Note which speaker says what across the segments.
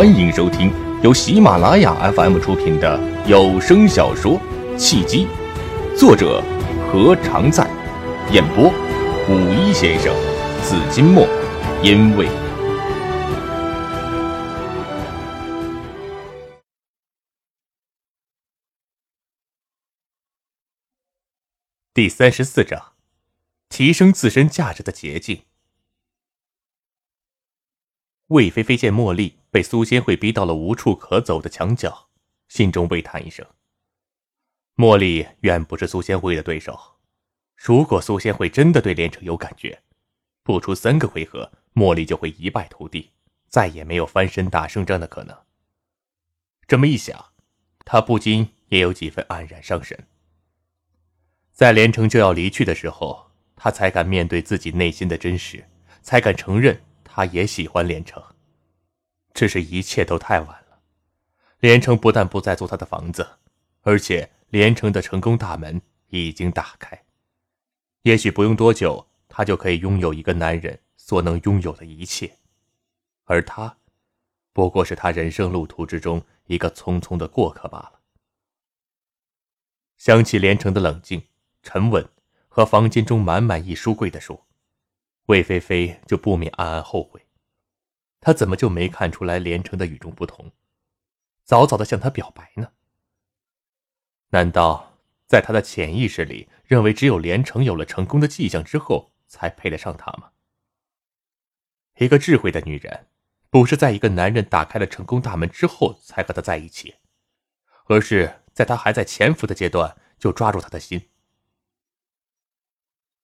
Speaker 1: 欢迎收听由喜马拉雅 FM 出品的有声小说《契机》，作者何常在，演播五一先生、紫金墨，因为第三十四章，提升自身价值的捷径。魏菲菲见茉莉被苏仙惠逼到了无处可走的墙角，心中微叹一声。茉莉远不是苏仙惠的对手。如果苏仙惠真的对连城有感觉，不出三个回合，茉莉就会一败涂地，再也没有翻身打胜仗的可能。这么一想，她不禁也有几分黯然伤神。在连城就要离去的时候，她才敢面对自己内心的真实，才敢承认。他也喜欢连城，只是一切都太晚了。连城不但不再租他的房子，而且连城的成功大门已经打开。也许不用多久，他就可以拥有一个男人所能拥有的一切，而他，不过是他人生路途之中一个匆匆的过客罢了。想起连城的冷静、沉稳和房间中满满一书柜的书。魏菲菲就不免暗暗后悔，他怎么就没看出来连城的与众不同，早早的向他表白呢？难道在他的潜意识里，认为只有连城有了成功的迹象之后，才配得上他吗？一个智慧的女人，不是在一个男人打开了成功大门之后才和他在一起，而是在他还在潜伏的阶段就抓住他的心。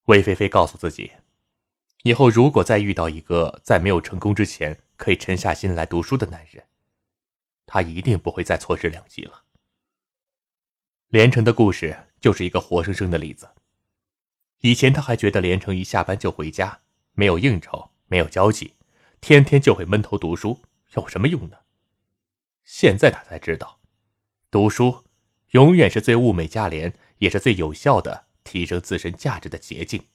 Speaker 1: 魏菲菲告诉自己。以后如果再遇到一个在没有成功之前可以沉下心来读书的男人，他一定不会再错失良机了。连城的故事就是一个活生生的例子。以前他还觉得连城一下班就回家，没有应酬，没有交际，天天就会闷头读书，有什么用呢？现在他才知道，读书永远是最物美价廉，也是最有效的提升自身价值的捷径。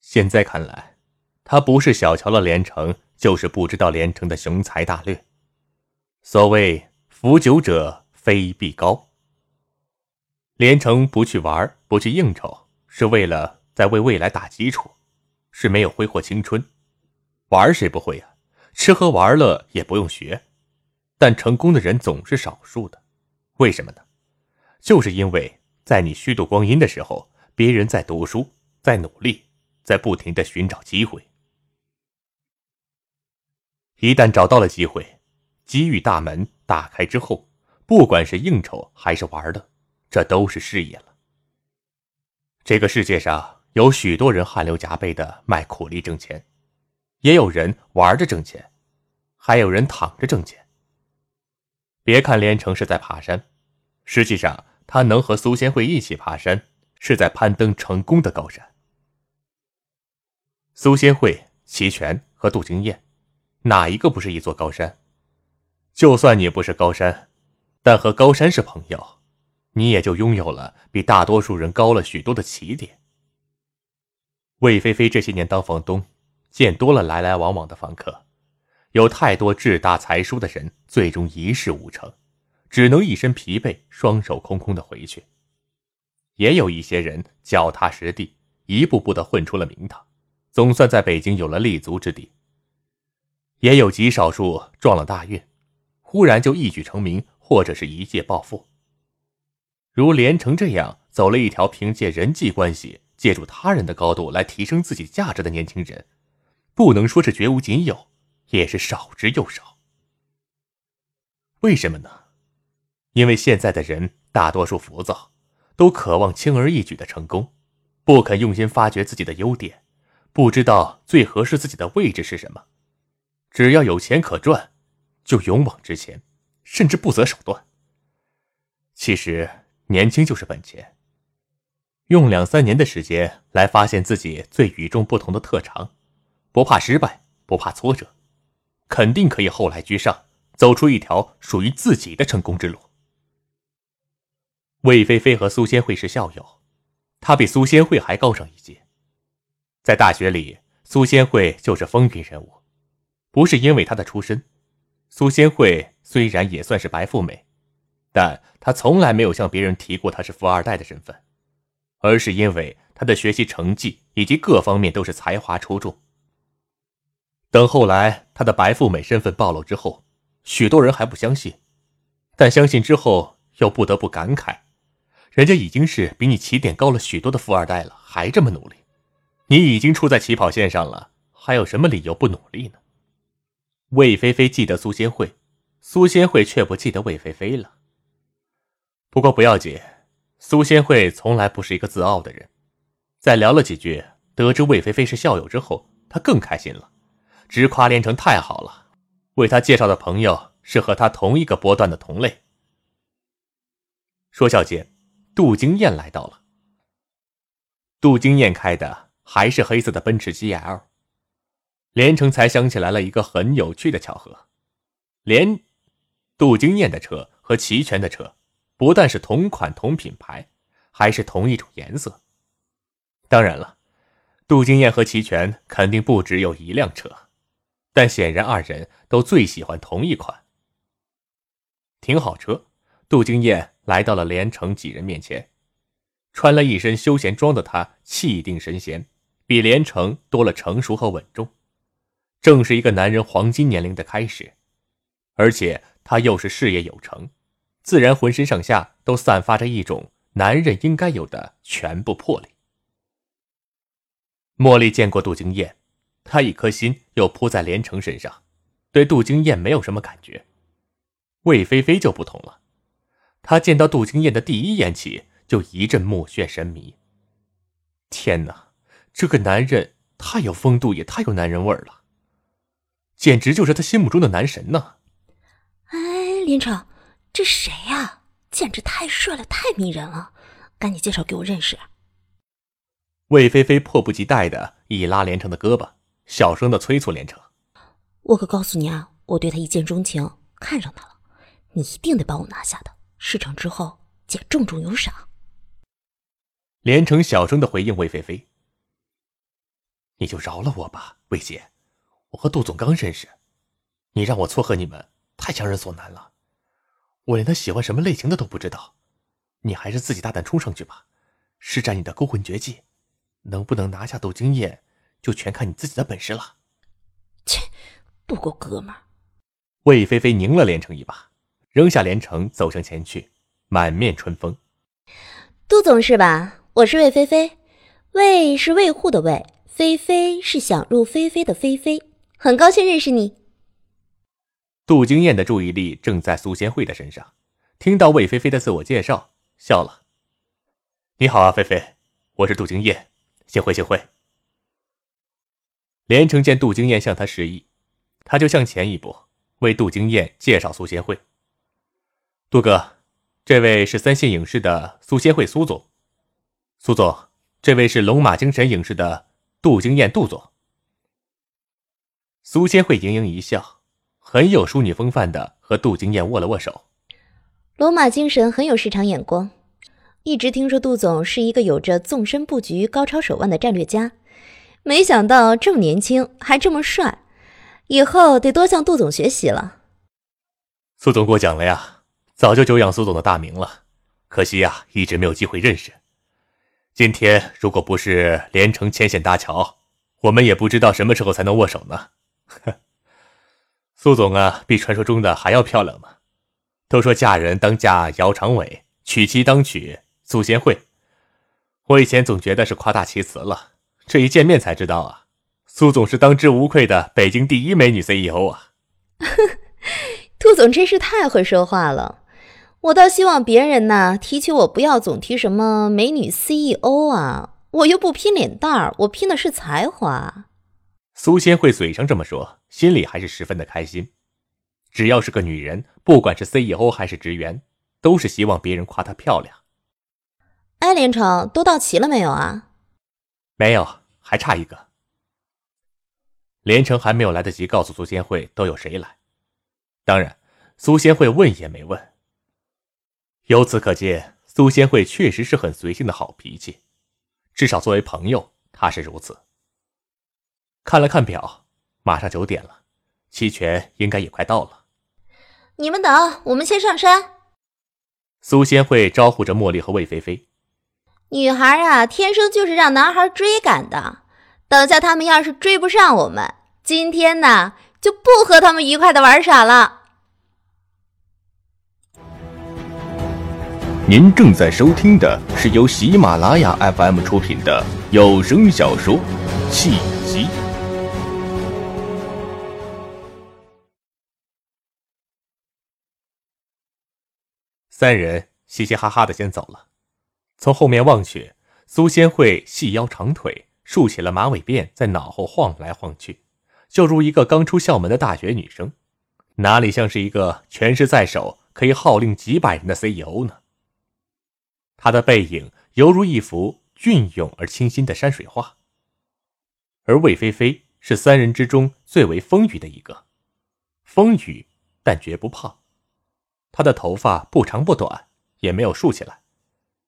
Speaker 1: 现在看来，他不是小瞧了连城，就是不知道连城的雄才大略。所谓“扶久者非必高”，连城不去玩，不去应酬，是为了在为未来打基础，是没有挥霍青春。玩谁不会呀？吃喝玩乐也不用学。但成功的人总是少数的，为什么呢？就是因为在你虚度光阴的时候，别人在读书，在努力。在不停的寻找机会，一旦找到了机会，机遇大门打开之后，不管是应酬还是玩的，这都是事业了。这个世界上有许多人汗流浃背的卖苦力挣钱，也有人玩着挣钱，还有人躺着挣钱。别看连城是在爬山，实际上他能和苏仙惠一起爬山，是在攀登成功的高山。苏仙惠、齐全和杜经燕，哪一个不是一座高山？就算你不是高山，但和高山是朋友，你也就拥有了比大多数人高了许多的起点。魏菲菲这些年当房东，见多了来来往往的房客，有太多志大才疏的人，最终一事无成，只能一身疲惫、双手空空的回去；也有一些人脚踏实地，一步步的混出了名堂。总算在北京有了立足之地。也有极少数撞了大运，忽然就一举成名，或者是一夜暴富。如连城这样走了一条凭借人际关系、借助他人的高度来提升自己价值的年轻人，不能说是绝无仅有，也是少之又少。为什么呢？因为现在的人大多数浮躁，都渴望轻而易举的成功，不肯用心发掘自己的优点。不知道最合适自己的位置是什么，只要有钱可赚，就勇往直前，甚至不择手段。其实年轻就是本钱，用两三年的时间来发现自己最与众不同的特长，不怕失败，不怕挫折，肯定可以后来居上，走出一条属于自己的成功之路。魏菲菲和苏仙惠是校友，她比苏仙惠还高上一届。在大学里，苏仙惠就是风云人物，不是因为她的出身，苏仙慧虽然也算是白富美，但她从来没有向别人提过她是富二代的身份，而是因为她的学习成绩以及各方面都是才华出众。等后来她的白富美身份暴露之后，许多人还不相信，但相信之后又不得不感慨：人家已经是比你起点高了许多的富二代了，还这么努力，你已经处在起跑线上了，还有什么理由不努力呢？魏菲菲记得苏仙惠，苏仙惠却不记得魏菲菲了。不过不要紧，苏仙惠从来不是一个自傲的人。在聊了几句，得知魏菲菲是校友之后，他更开心了，直夸连城太好了，为他介绍的朋友是和他同一个波段的同类。说笑间，杜金燕来到了。杜金燕开的还是黑色的奔驰 GL。连城才想起来了一个很有趣的巧合：连杜金燕的车和齐全的车，不但是同款同品牌，还是同一种颜色。当然了，杜金燕和齐全肯定不只有一辆车，但显然二人都最喜欢同一款。停好车，杜金燕来到了连城几人面前，穿了一身休闲装的她气定神闲，比连城多了成熟和稳重。正是一个男人黄金年龄的开始，而且他又是事业有成，自然浑身上下都散发着一种男人应该有的全部魄力。茉莉见过杜金燕，她一颗心又扑在连城身上，对杜金燕没有什么感觉。魏菲菲就不同了，她见到杜金燕的第一眼起就一阵目眩神迷。天哪，这个男人太有风度，也太有男人味儿了。简直就是他心目中的男神呢！
Speaker 2: 哎，连城，这谁呀？简直太帅了，太迷人了！赶紧介绍给我认识。
Speaker 1: 魏菲菲迫不及待的一拉连城的胳膊，小声的催促连城：“
Speaker 2: 我可告诉你啊，我对他一见钟情，看上他了，你一定得帮我拿下他。事成之后，姐重重有赏。”
Speaker 1: 连城小声的回应魏菲菲：“你就饶了我吧，魏姐。”我和杜总刚认识，你让我撮合你们，太强人所难了。我连他喜欢什么类型的都不知道，你还是自己大胆冲上去吧，施展你的勾魂绝技，能不能拿下杜金燕，就全看你自己的本事了。
Speaker 2: 切，不够哥们儿！
Speaker 1: 魏菲菲拧了连城一把，扔下连城，走向前去，满面春风。
Speaker 2: 杜总是吧？我是魏菲菲，魏是魏护的魏，菲菲是想入非非的菲菲。很高兴认识你。
Speaker 1: 杜金燕的注意力正在苏仙慧的身上，听到魏菲菲的自我介绍，笑了：“你好啊，菲菲，我是杜金燕，幸会幸会。”连城见杜金燕向他示意，他就向前一步，为杜金燕介绍苏仙慧。杜哥，这位是三线影视的苏仙慧苏总。苏总，这位是龙马精神影视的杜金燕杜总。苏仙慧盈盈一笑，很有淑女风范的和杜金燕握了握手。
Speaker 2: 罗马精神很有市场眼光，一直听说杜总是一个有着纵深布局、高超手腕的战略家，没想到这么年轻还这么帅，以后得多向杜总学习了。
Speaker 1: 苏总过奖了呀，早就久仰苏总的大名了，可惜呀，一直没有机会认识。今天如果不是连城牵线搭桥，我们也不知道什么时候才能握手呢。苏总啊，比传说中的还要漂亮呢。都说嫁人当嫁姚长伟，娶妻当娶苏贤惠。我以前总觉得是夸大其词了，这一见面才知道啊，苏总是当之无愧的北京第一美女 CEO 啊。
Speaker 2: 杜总真是太会说话了，我倒希望别人呢提起我不要总提什么美女 CEO 啊，我又不拼脸蛋儿，我拼的是才华。
Speaker 1: 苏仙慧嘴上这么说，心里还是十分的开心。只要是个女人，不管是 CEO 还是职员，都是希望别人夸她漂亮。
Speaker 2: 哎，连城都到齐了没有啊？
Speaker 1: 没有，还差一个。连城还没有来得及告诉苏仙慧都有谁来。当然，苏仙慧问也没问。由此可见，苏仙慧确实是很随性的好脾气，至少作为朋友，她是如此。看了看表，马上九点了，齐全应该也快到了。
Speaker 2: 你们等，我们先上山。
Speaker 1: 苏仙慧招呼着茉莉和魏菲菲。
Speaker 2: 女孩啊，天生就是让男孩追赶的。等下他们要是追不上我们，今天呢就不和他们愉快的玩耍了。
Speaker 3: 您正在收听的是由喜马拉雅 FM 出品的有声小说《契机》。
Speaker 1: 三人嘻嘻哈哈的先走了，从后面望去，苏仙慧细腰长腿，竖起了马尾辫，在脑后晃来晃去，就如一个刚出校门的大学女生，哪里像是一个权势在手、可以号令几百人的 CEO 呢？他的背影犹如一幅隽永而清新的山水画，而魏菲菲是三人之中最为丰腴的一个，丰腴但绝不胖。她的头发不长不短，也没有竖起来，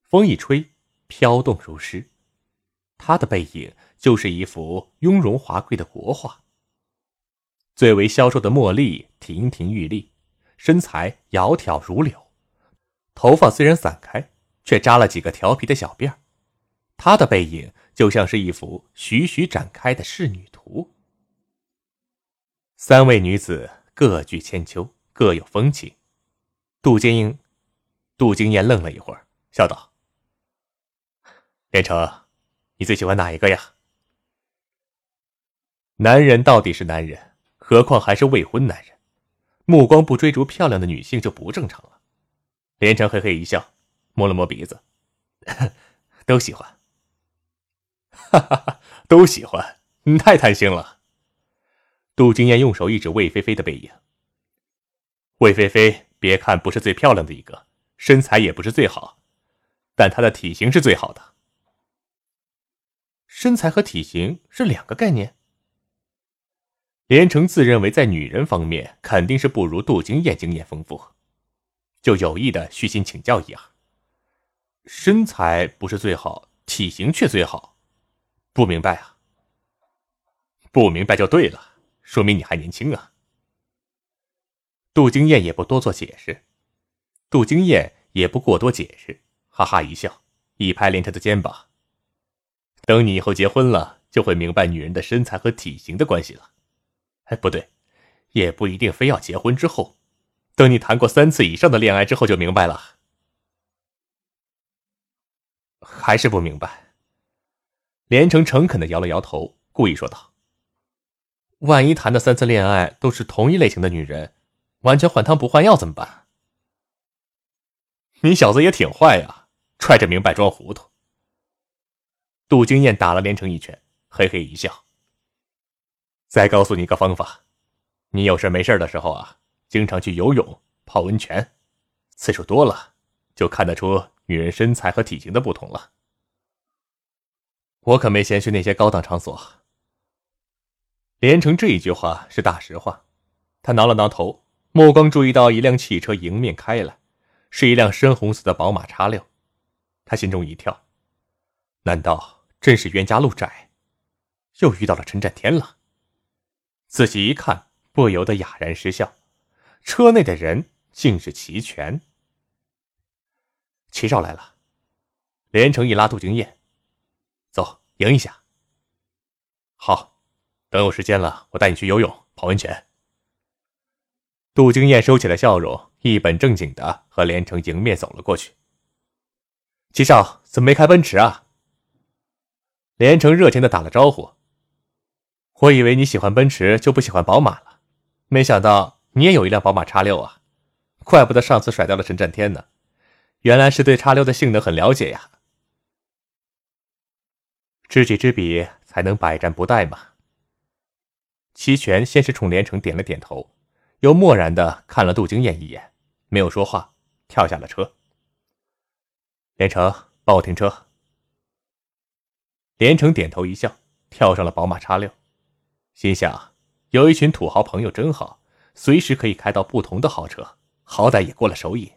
Speaker 1: 风一吹，飘动如诗。她的背影就是一幅雍容华贵的国画。最为消瘦的茉莉亭亭玉立，身材窈窕如柳，头发虽然散开。却扎了几个调皮的小辫儿，她的背影就像是一幅徐徐展开的仕女图。三位女子各具千秋，各有风情。杜金英、杜金燕愣了一会儿，笑道：“连城，你最喜欢哪一个呀？”男人到底是男人，何况还是未婚男人，目光不追逐漂亮的女性就不正常了。连城嘿嘿一笑。摸了摸鼻子，都喜欢。哈哈哈，都喜欢，你太贪心了。杜金燕用手一指魏菲菲的背影。魏菲菲，别看不是最漂亮的一个，身材也不是最好，但她的体型是最好的。身材和体型是两个概念。连城自认为在女人方面肯定是不如杜金燕经验丰富，就有意的虚心请教一二。身材不是最好，体型却最好，不明白啊？不明白就对了，说明你还年轻啊。杜金燕也不多做解释，杜金燕也不过多解释，哈哈一笑，一拍连城的肩膀：“等你以后结婚了，就会明白女人的身材和体型的关系了。哎，不对，也不一定非要结婚之后，等你谈过三次以上的恋爱之后就明白了。”还是不明白。连城诚恳的摇了摇头，故意说道：“万一谈的三次恋爱都是同一类型的女人，完全换汤不换药怎么办？”你小子也挺坏呀，揣着明白装糊涂。杜金燕打了连城一拳，嘿嘿一笑：“再告诉你一个方法，你有事没事的时候啊，经常去游泳、泡温泉，次数多了，就看得出。”女人身材和体型的不同了，我可没嫌弃那些高档场所。连城这一句话是大实话，他挠了挠头，目光注意到一辆汽车迎面开来，是一辆深红色的宝马叉六，他心中一跳，难道真是冤家路窄，又遇到了陈占天了？仔细一看，不由得哑然失笑，车内的人竟是齐全。齐少来了，连城一拉杜金燕，走，迎一下。好，等有时间了，我带你去游泳、泡温泉。杜金燕收起了笑容，一本正经的和连城迎面走了过去。齐少怎么没开奔驰啊？连城热情的打了招呼。我以为你喜欢奔驰就不喜欢宝马了，没想到你也有一辆宝马叉六啊，怪不得上次甩掉了陈占天呢。原来是对叉六的性能很了解呀！知己知彼，才能百战不殆嘛。齐全先是冲连城点了点头，又漠然的看了杜金燕一眼，没有说话，跳下了车。连城，帮我停车。连城点头一笑，跳上了宝马叉六，心想：有一群土豪朋友真好，随时可以开到不同的豪车，好歹也过了手瘾。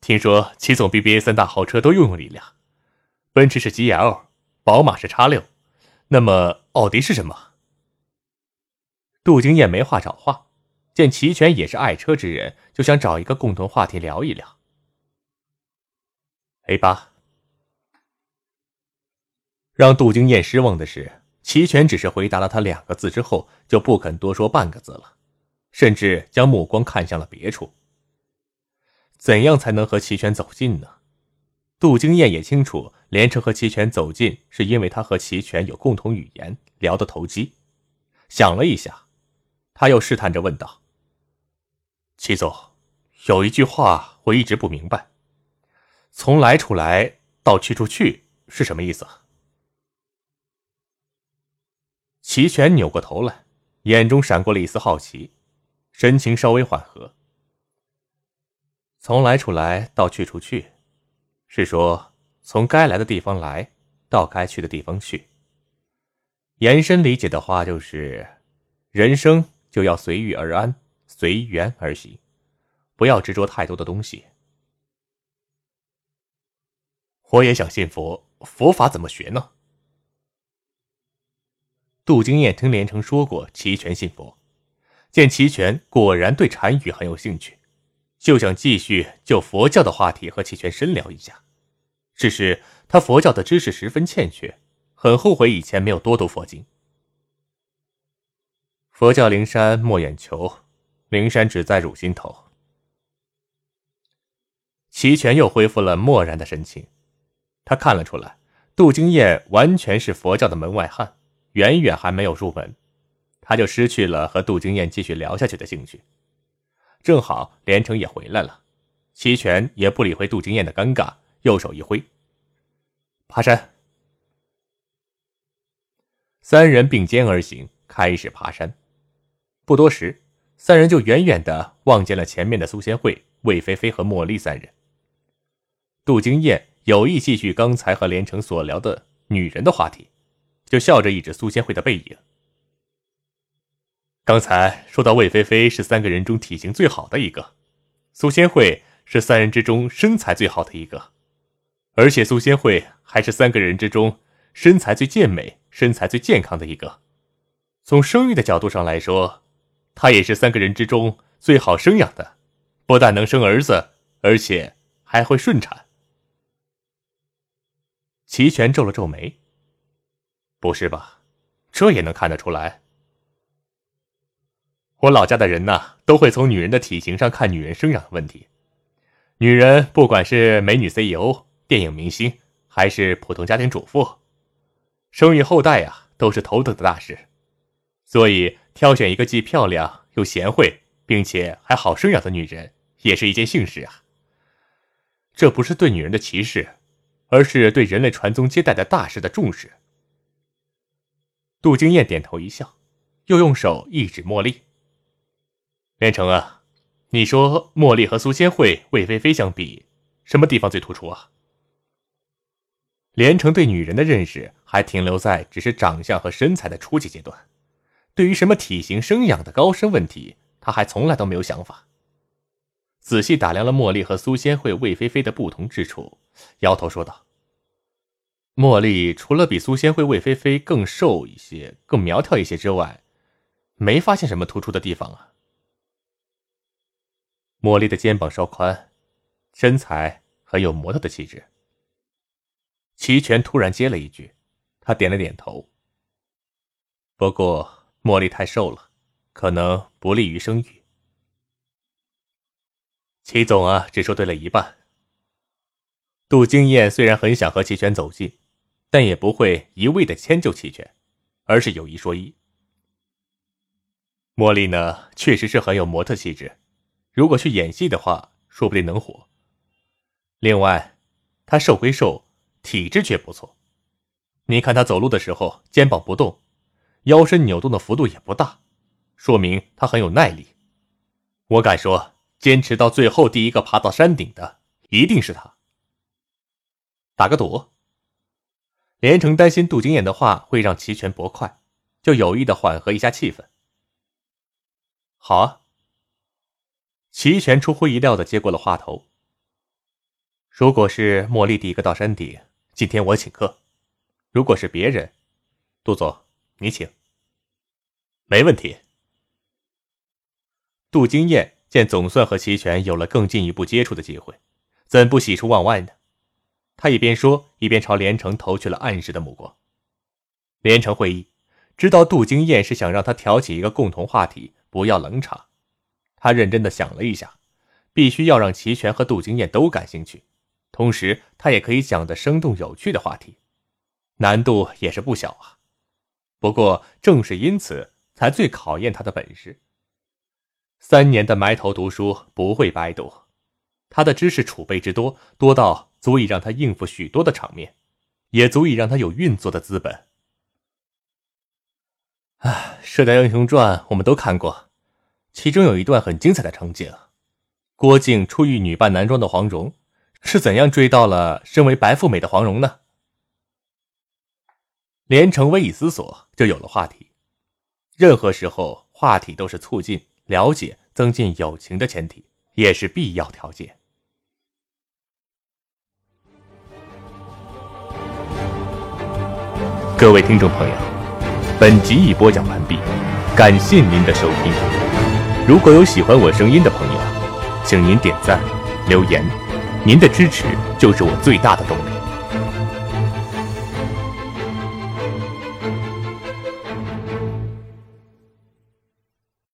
Speaker 1: 听说齐总 BBA 三大豪车都拥有力量，奔驰是 GL，宝马是叉六，那么奥迪是什么？杜金燕没话找话，见齐全也是爱车之人，就想找一个共同话题聊一聊。A 八，让杜经燕失望的是，齐全只是回答了他两个字之后，就不肯多说半个字了，甚至将目光看向了别处。怎样才能和齐全走近呢？杜经燕也清楚，连城和齐全走近是因为他和齐全有共同语言，聊得投机。想了一下，他又试探着问道。齐总，有一句话我一直不明白，“从来处来到去处去”是什么意思？齐全扭过头来，眼中闪过了一丝好奇，神情稍微缓和。“从来处来到去处去”，是说从该来的地方来到该去的地方去。延伸理解的话，就是人生就要随遇而安。随缘而行，不要执着太多的东西。我也想信佛，佛法怎么学呢？杜经燕听连城说过齐全信佛，见齐全果然对禅语很有兴趣，就想继续就佛教的话题和齐全深聊一下。只是他佛教的知识十分欠缺，很后悔以前没有多读佛经。佛教灵山莫远求。灵山只在汝心头。齐全又恢复了漠然的神情，他看了出来，杜经燕完全是佛教的门外汉，远远还没有入门，他就失去了和杜经燕继续聊下去的兴趣。正好连城也回来了，齐全也不理会杜经燕的尴尬，右手一挥，爬山。三人并肩而行，开始爬山。不多时。三人就远远的望见了前面的苏仙慧、魏菲菲和茉莉三人。杜经燕有意继续刚才和连城所聊的女人的话题，就笑着一指苏仙慧的背影。刚才说到魏菲菲是三个人中体型最好的一个，苏仙慧是三人之中身材最好的一个，而且苏仙慧还是三个人之中身材最健美、身材最健康的一个。从生育的角度上来说。她也是三个人之中最好生养的，不但能生儿子，而且还会顺产。齐全皱了皱眉：“不是吧？这也能看得出来？我老家的人呐，都会从女人的体型上看女人生养的问题。女人不管是美女 CEO、电影明星，还是普通家庭主妇，生育后代呀，都是头等的大事。所以。”挑选一个既漂亮又贤惠，并且还好生养的女人，也是一件幸事啊。这不是对女人的歧视，而是对人类传宗接代的大事的重视。杜经燕点头一笑，又用手一指茉莉：“连城啊，你说茉莉和苏仙慧、魏菲菲相比，什么地方最突出啊？”连城对女人的认识还停留在只是长相和身材的初级阶段。对于什么体型、生养的高深问题，他还从来都没有想法。仔细打量了茉莉和苏仙慧、魏菲菲的不同之处，摇头说道：“茉莉除了比苏仙慧、魏菲菲更瘦一些、更苗条一些之外，没发现什么突出的地方啊。”茉莉的肩膀稍宽，身材很有模特的气质。齐全突然接了一句，他点了点头。不过。茉莉太瘦了，可能不利于生育。齐总啊，只说对了一半。杜经燕虽然很想和齐全走近，但也不会一味的迁就齐全，而是有一说一。茉莉呢，确实是很有模特气质，如果去演戏的话，说不定能火。另外，她瘦归瘦，体质却不错。你看她走路的时候，肩膀不动。腰身扭动的幅度也不大，说明他很有耐力。我敢说，坚持到最后第一个爬到山顶的一定是他。打个赌。连城担心杜经燕的话会让齐全不快，就有意的缓和一下气氛。好啊。齐全出乎意料的接过了话头。如果是茉莉第一个到山顶，今天我请客；如果是别人，杜总。你请。没问题。杜金燕见总算和齐全有了更进一步接触的机会，怎不喜出望外呢？他一边说，一边朝连城投去了暗示的目光。连城会意，知道杜金燕是想让他挑起一个共同话题，不要冷场。他认真的想了一下，必须要让齐全和杜金燕都感兴趣，同时他也可以讲得生动有趣的话题，难度也是不小啊。不过正是因此，才最考验他的本事。三年的埋头读书不会白读，他的知识储备之多，多到足以让他应付许多的场面，也足以让他有运作的资本。啊，《射雕英雄传》我们都看过，其中有一段很精彩的场景：郭靖初遇女扮男装的黄蓉，是怎样追到了身为白富美的黄蓉呢？连城微一思索，就有了话题。任何时候，话题都是促进了解、增进友情的前提，也是必要条件。各位听众朋友。本集已播讲完毕，感谢您的收听。如果有喜欢我声音的朋友，请您点赞、留言，您的支持就是我最大的动力。